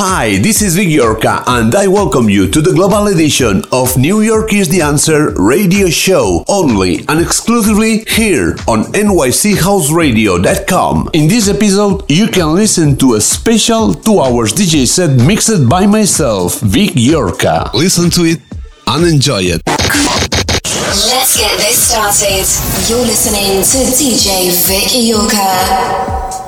Hi, this is Vic Yorka, and I welcome you to the global edition of New York is the Answer radio show, only and exclusively here on NYCHouseradio.com. In this episode, you can listen to a special two hours DJ set mixed by myself, Vic Yorka. Listen to it and enjoy it. Let's get this started. You're listening to DJ Vic Iorca.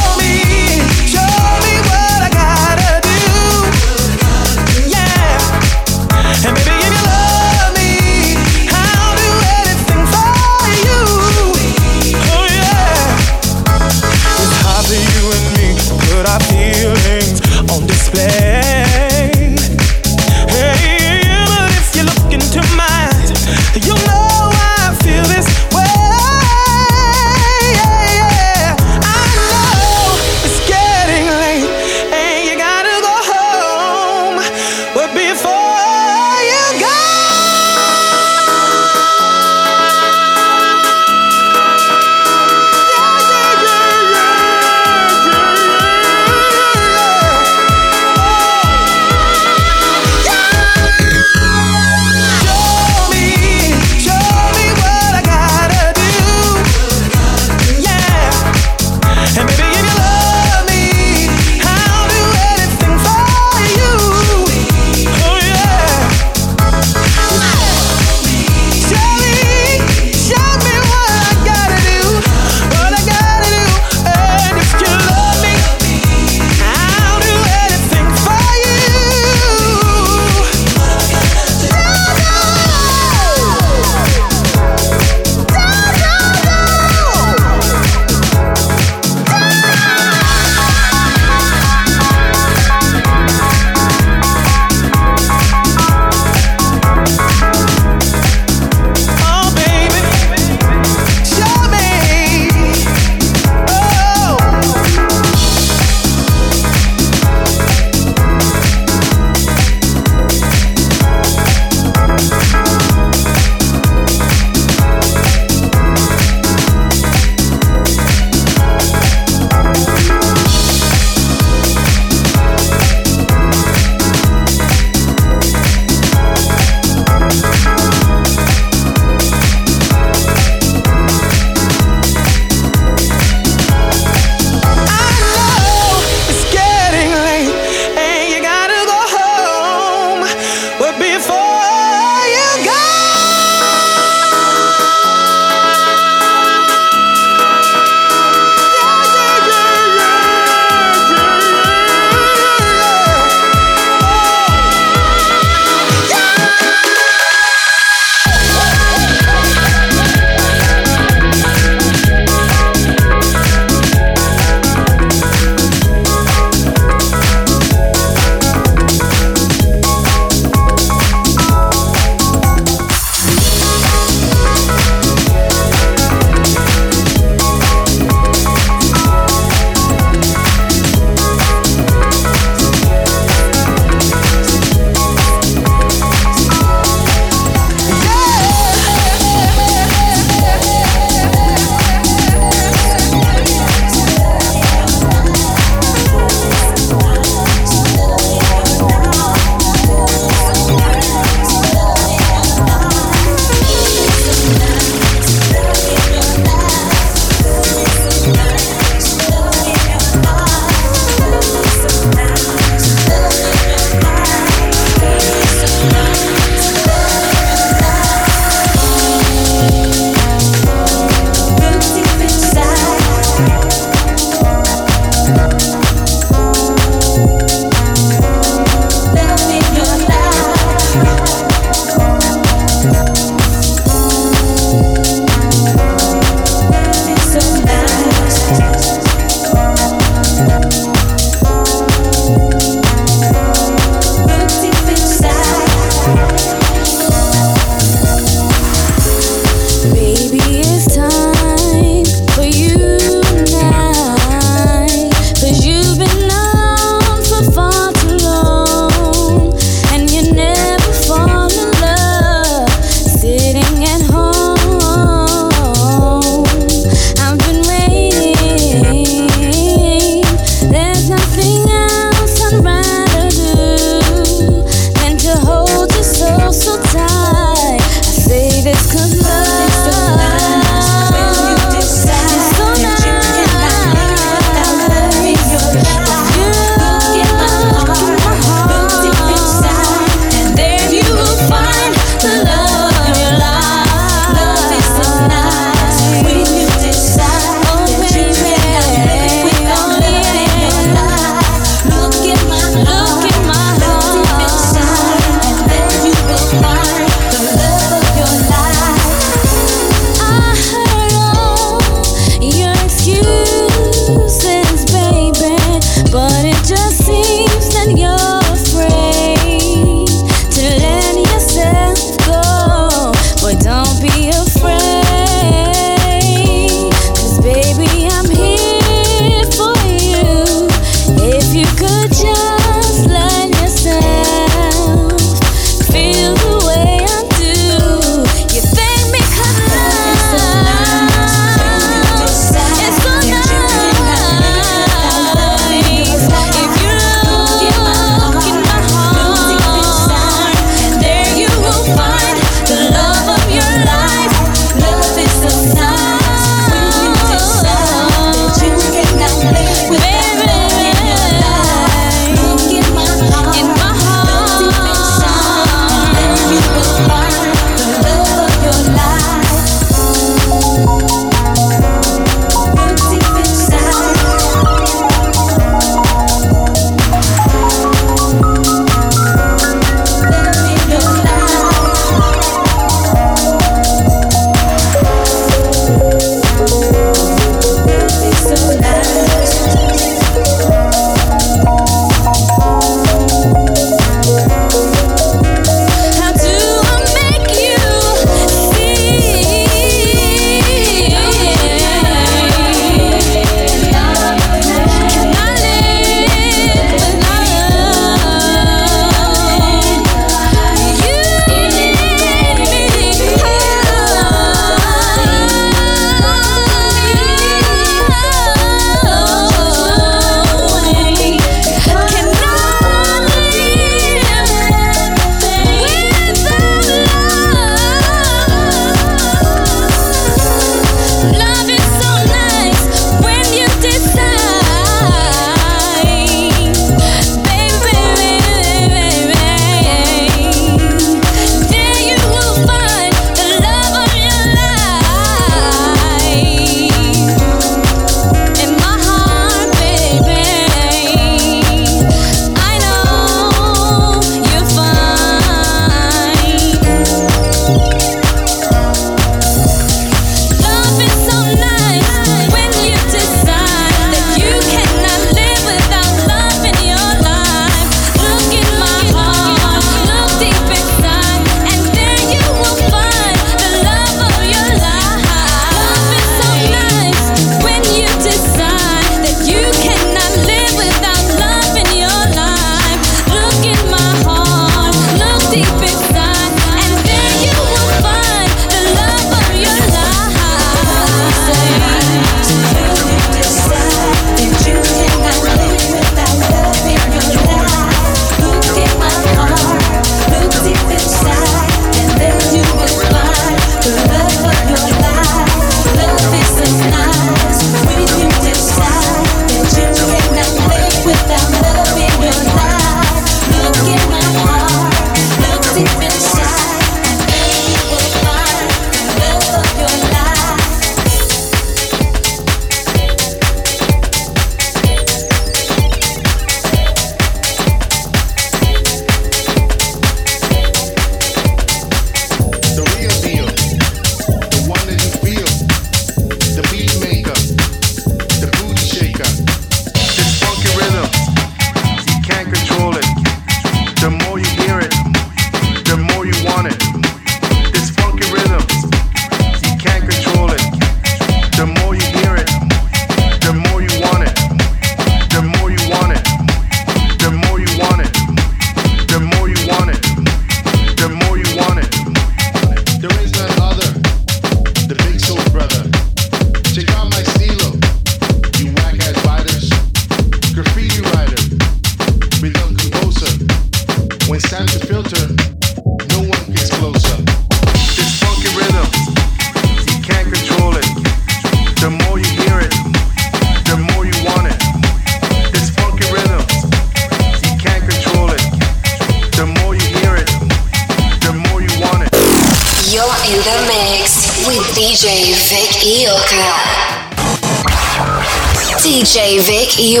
The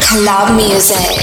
Club you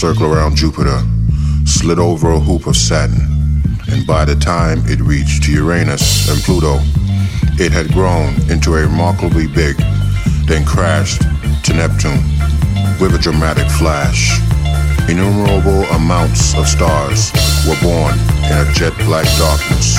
circle around Jupiter, slid over a hoop of Saturn, and by the time it reached Uranus and Pluto, it had grown into a remarkably big, then crashed to Neptune with a dramatic flash. Innumerable amounts of stars were born in a jet black darkness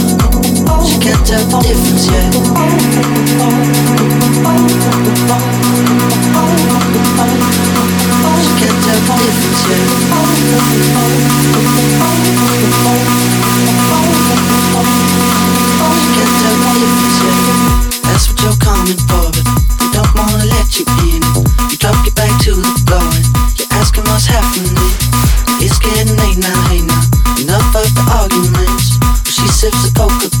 She can't tell the difference yet. Can't tell the difference yet. Can't tell the difference yet. That's what you're coming for, but don't wanna let you in. You to the and you're asking what's happening. It's getting late now, hey now. Enough of the arguments. She sips the Coca-Cola.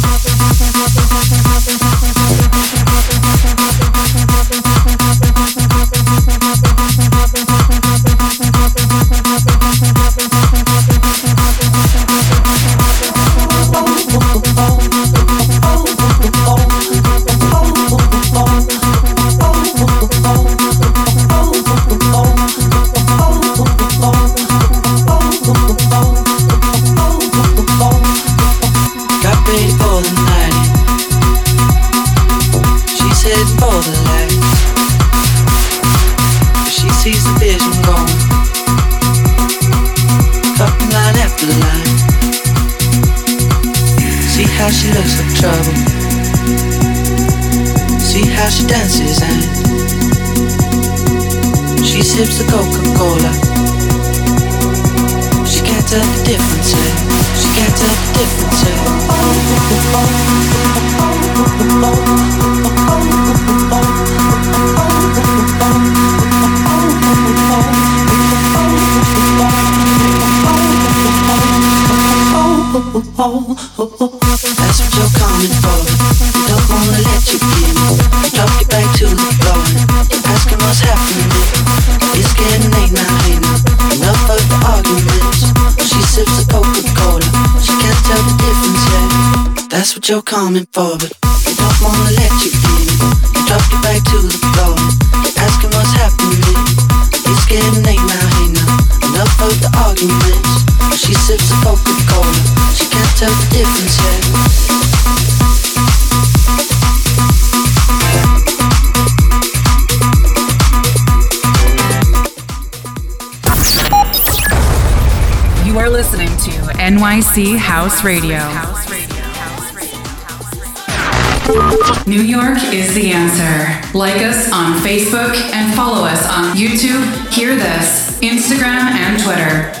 Sips the Coca-Cola. She can't tell the difference yet. She can't tell the difference yet. That's what you're coming for. Don't That's what you're coming for, but they don't wanna let you in. You drop your back to the floor you're asking what's happening. It's getting late now, hey now. Enough of the arguments. She sips the Coca-Cola. She can't tell the difference yet. You are listening to NYC House Radio. New York is the answer. Like us on Facebook and follow us on YouTube, Hear This, Instagram, and Twitter.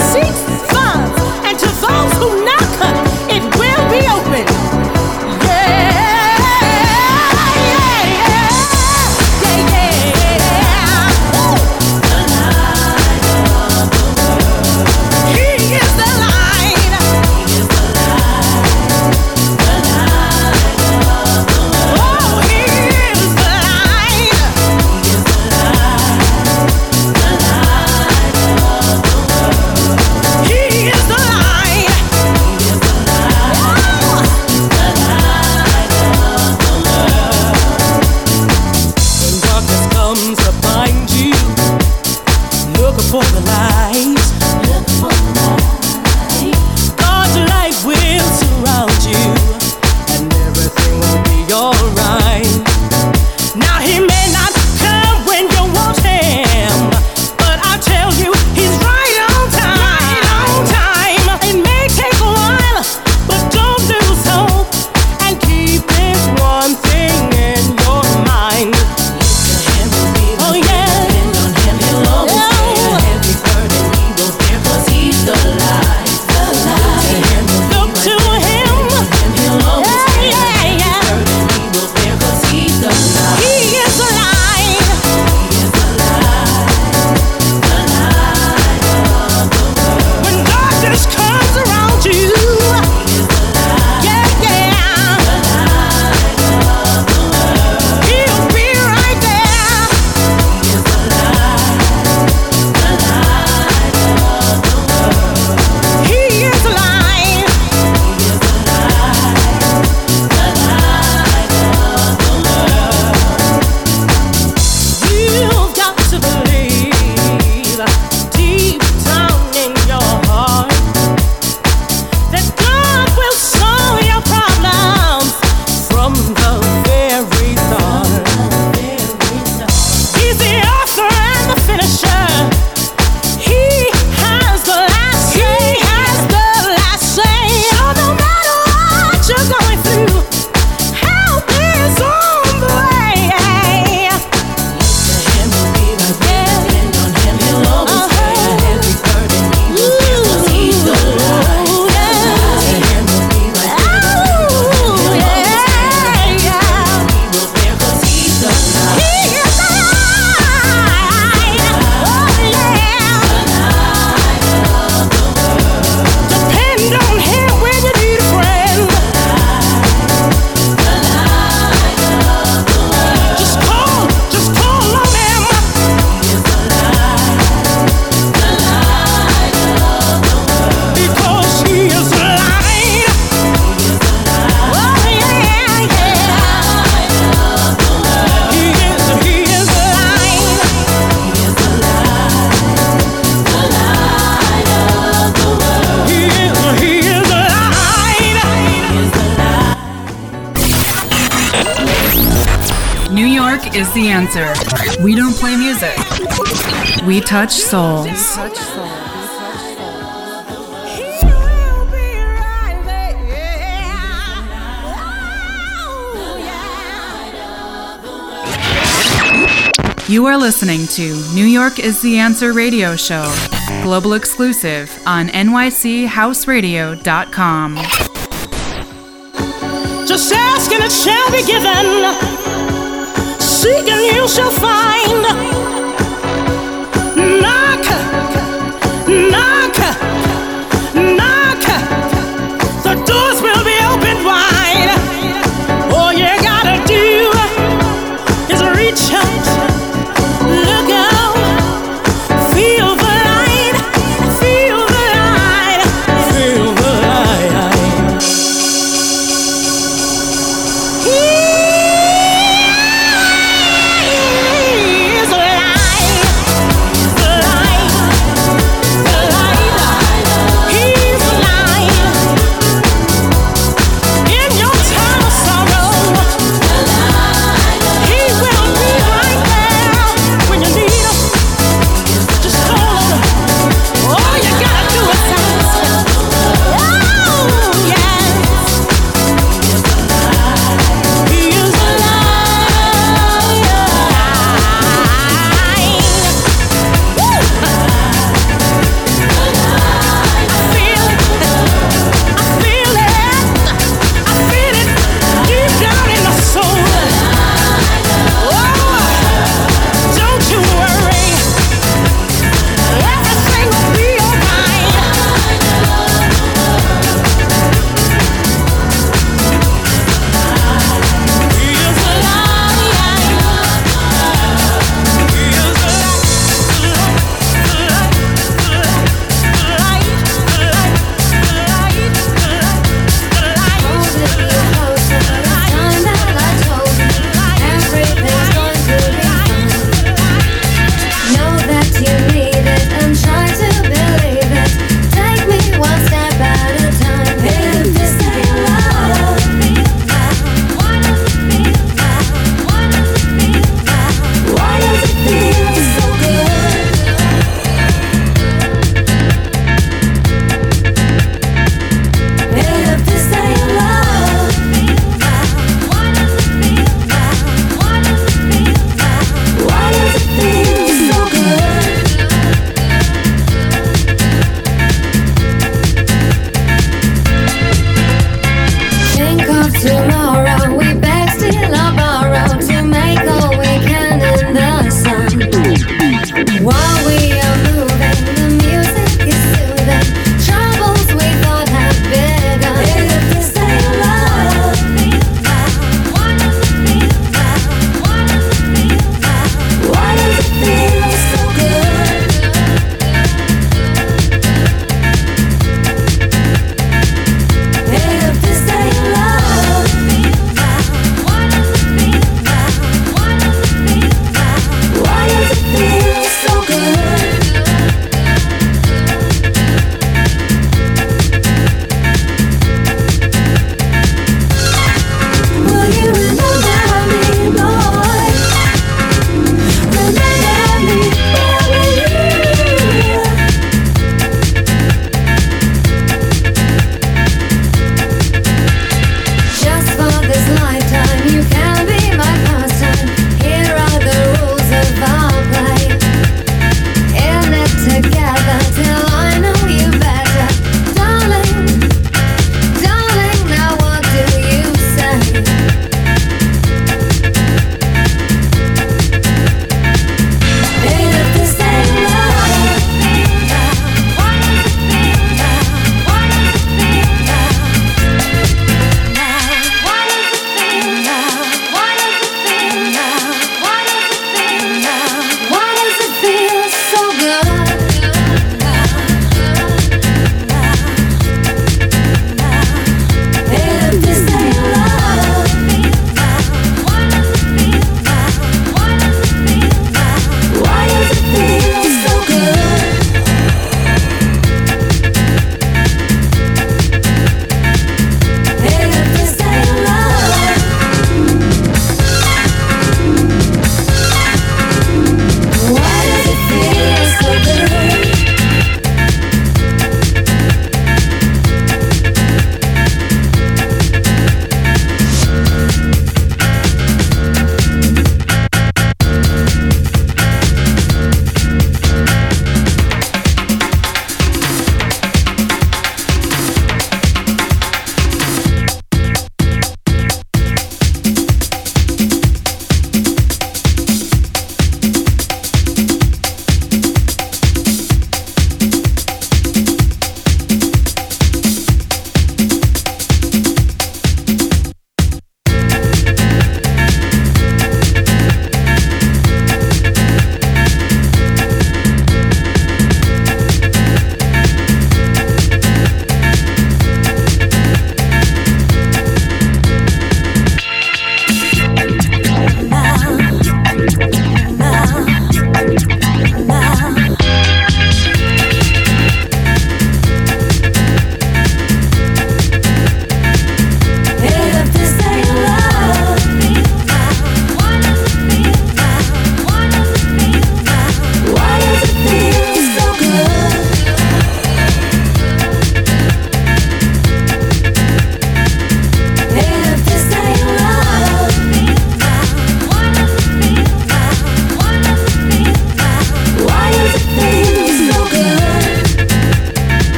music. We touch souls. You are listening to New York is the Answer radio show, global exclusive on nychouseradio.com. Just ask and it shall be given. Seek and you shall find.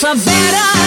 It's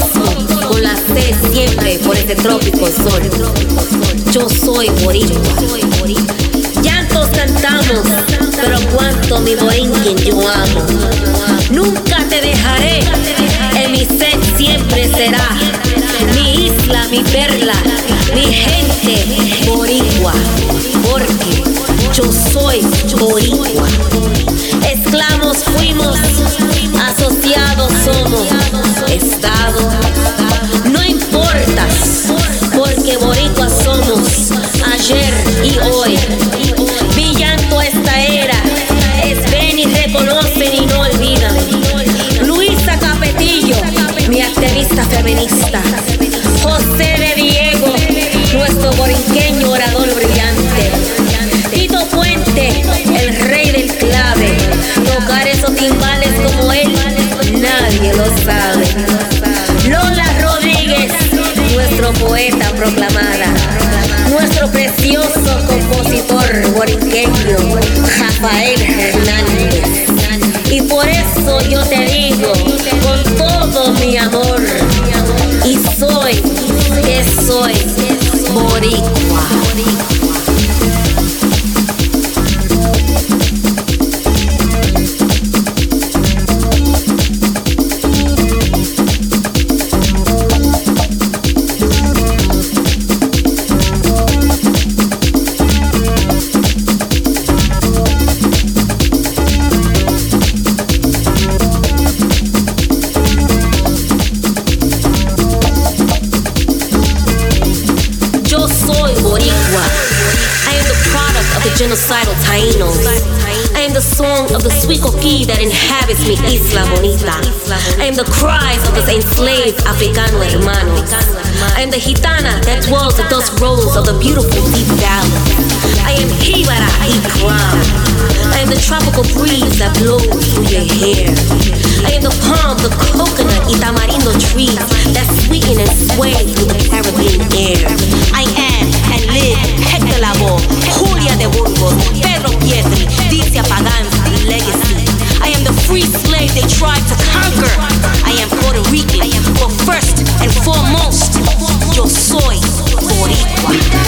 con la sed siempre por este trópico sol. Yo soy boricua. Llantos cantamos, pero cuánto mi borinquen yo amo. Nunca te dejaré, en mi sed siempre será. Mi isla, mi perla, mi gente boricua, porque yo soy boricua. Esclavos fuimos, asociados somos, Estado. No importa, porque boricua somos, ayer y hoy. Villando esta era, es ven y reconocen y no olvidan. Luisa Capetillo, mi activista feminista. Precioso compositor boriqueño, Rafael Hernández. Y por eso yo te digo, con todo mi amor, y soy, que soy, boricua. Mi isla bonita. I am the cries of the enslaved Africano hermanos. I am the gitana that dwells at those roads of the beautiful deep valley. I am Hibara Ikram. I am the tropical breeze that blows through your hair. I am the palm, the coconut, y tamarindo trees that sweeten and sway through the Caribbean air. I am and live Hector Lavoe, Julia de Burgos, Pedro Pietri, Dylcia Pagan's legacy. The free slave they tried to conquer. I am Puerto Rican, but first and foremost, yo soy Boricua.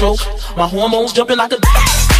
stroke. My hormones jumping like a.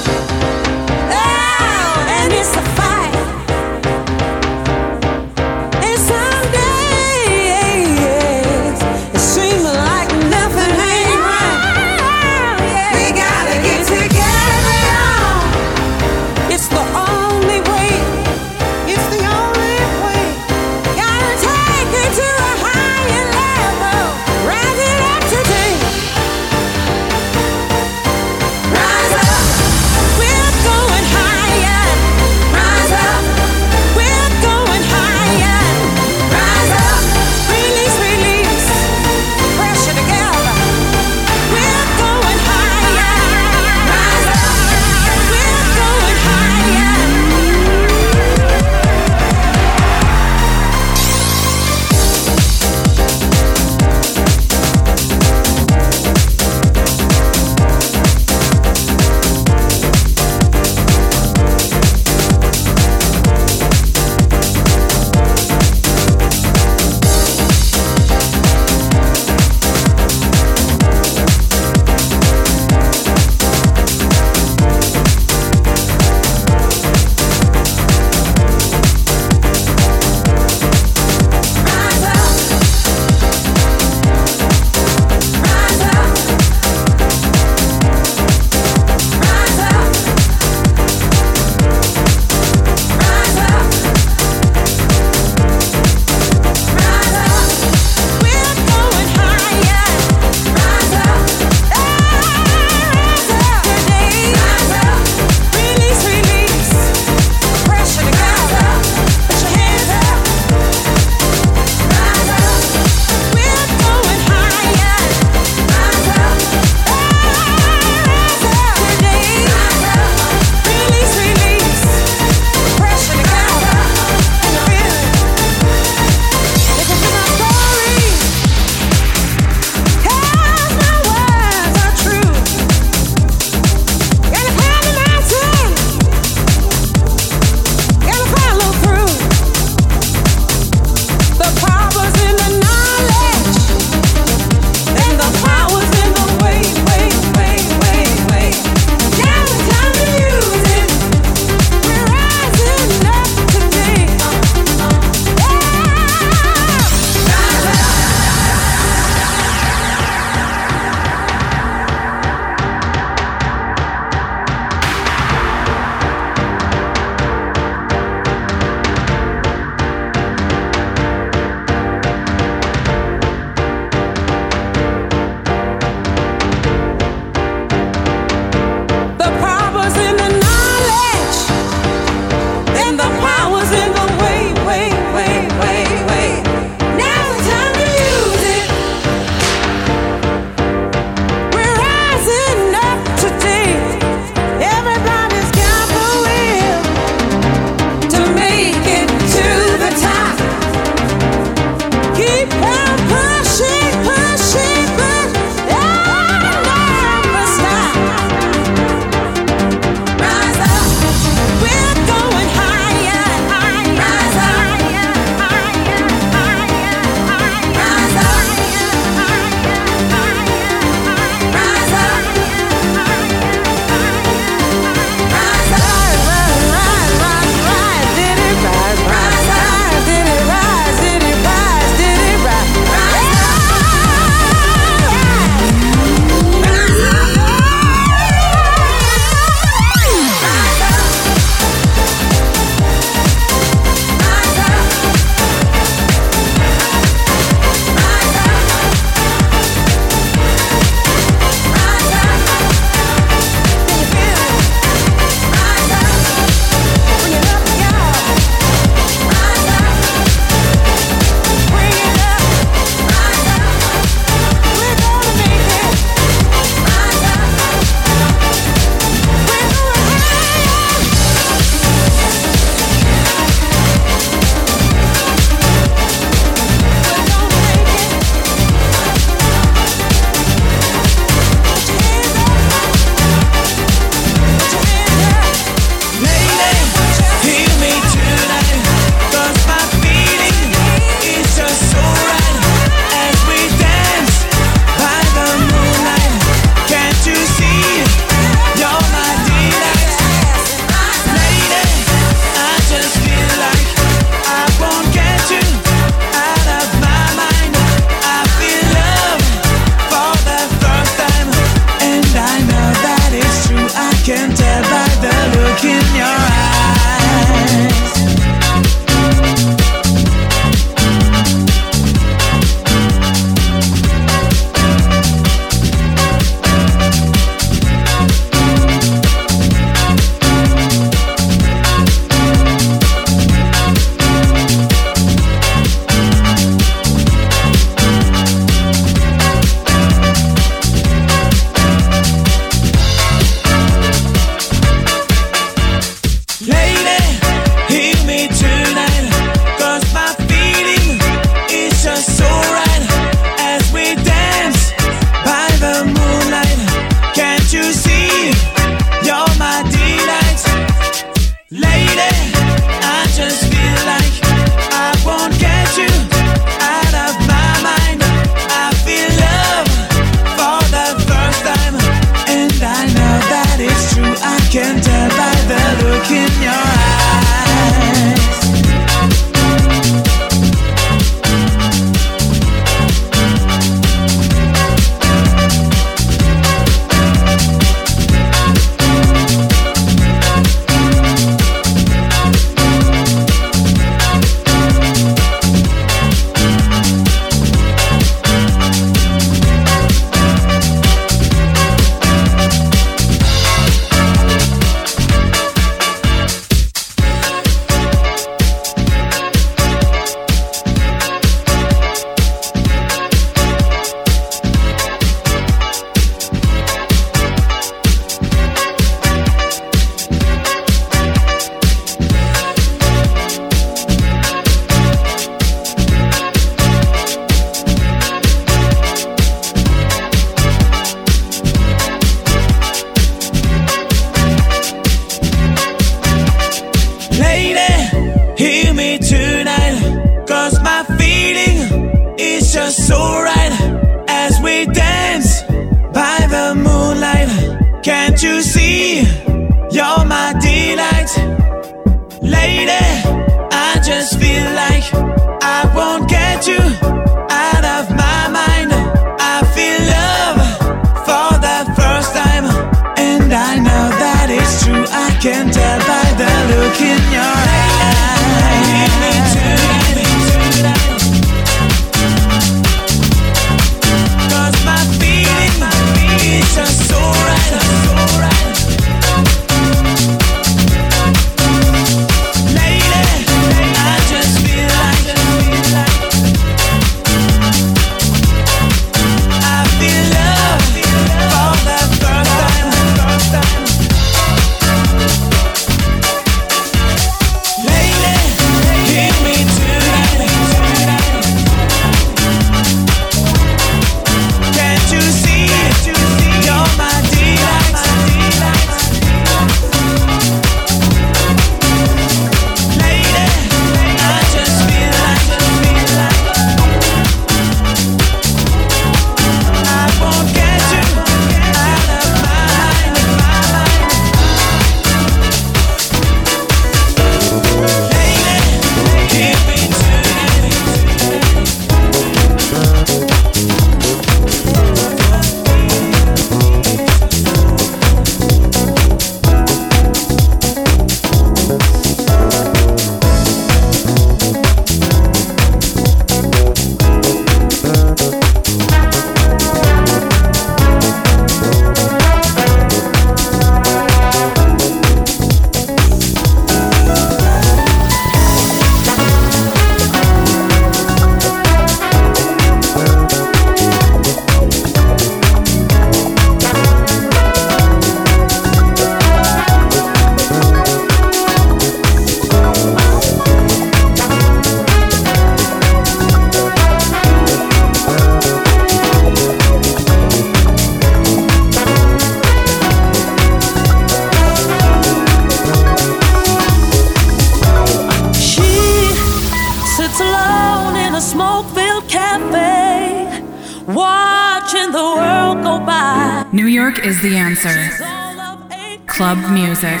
Club music.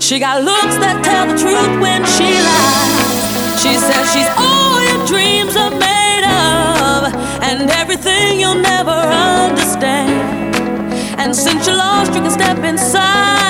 She got looks that tell the truth when she lies. She says she's all your dreams are made of, and everything you'll never understand. And since you lost, you can step inside.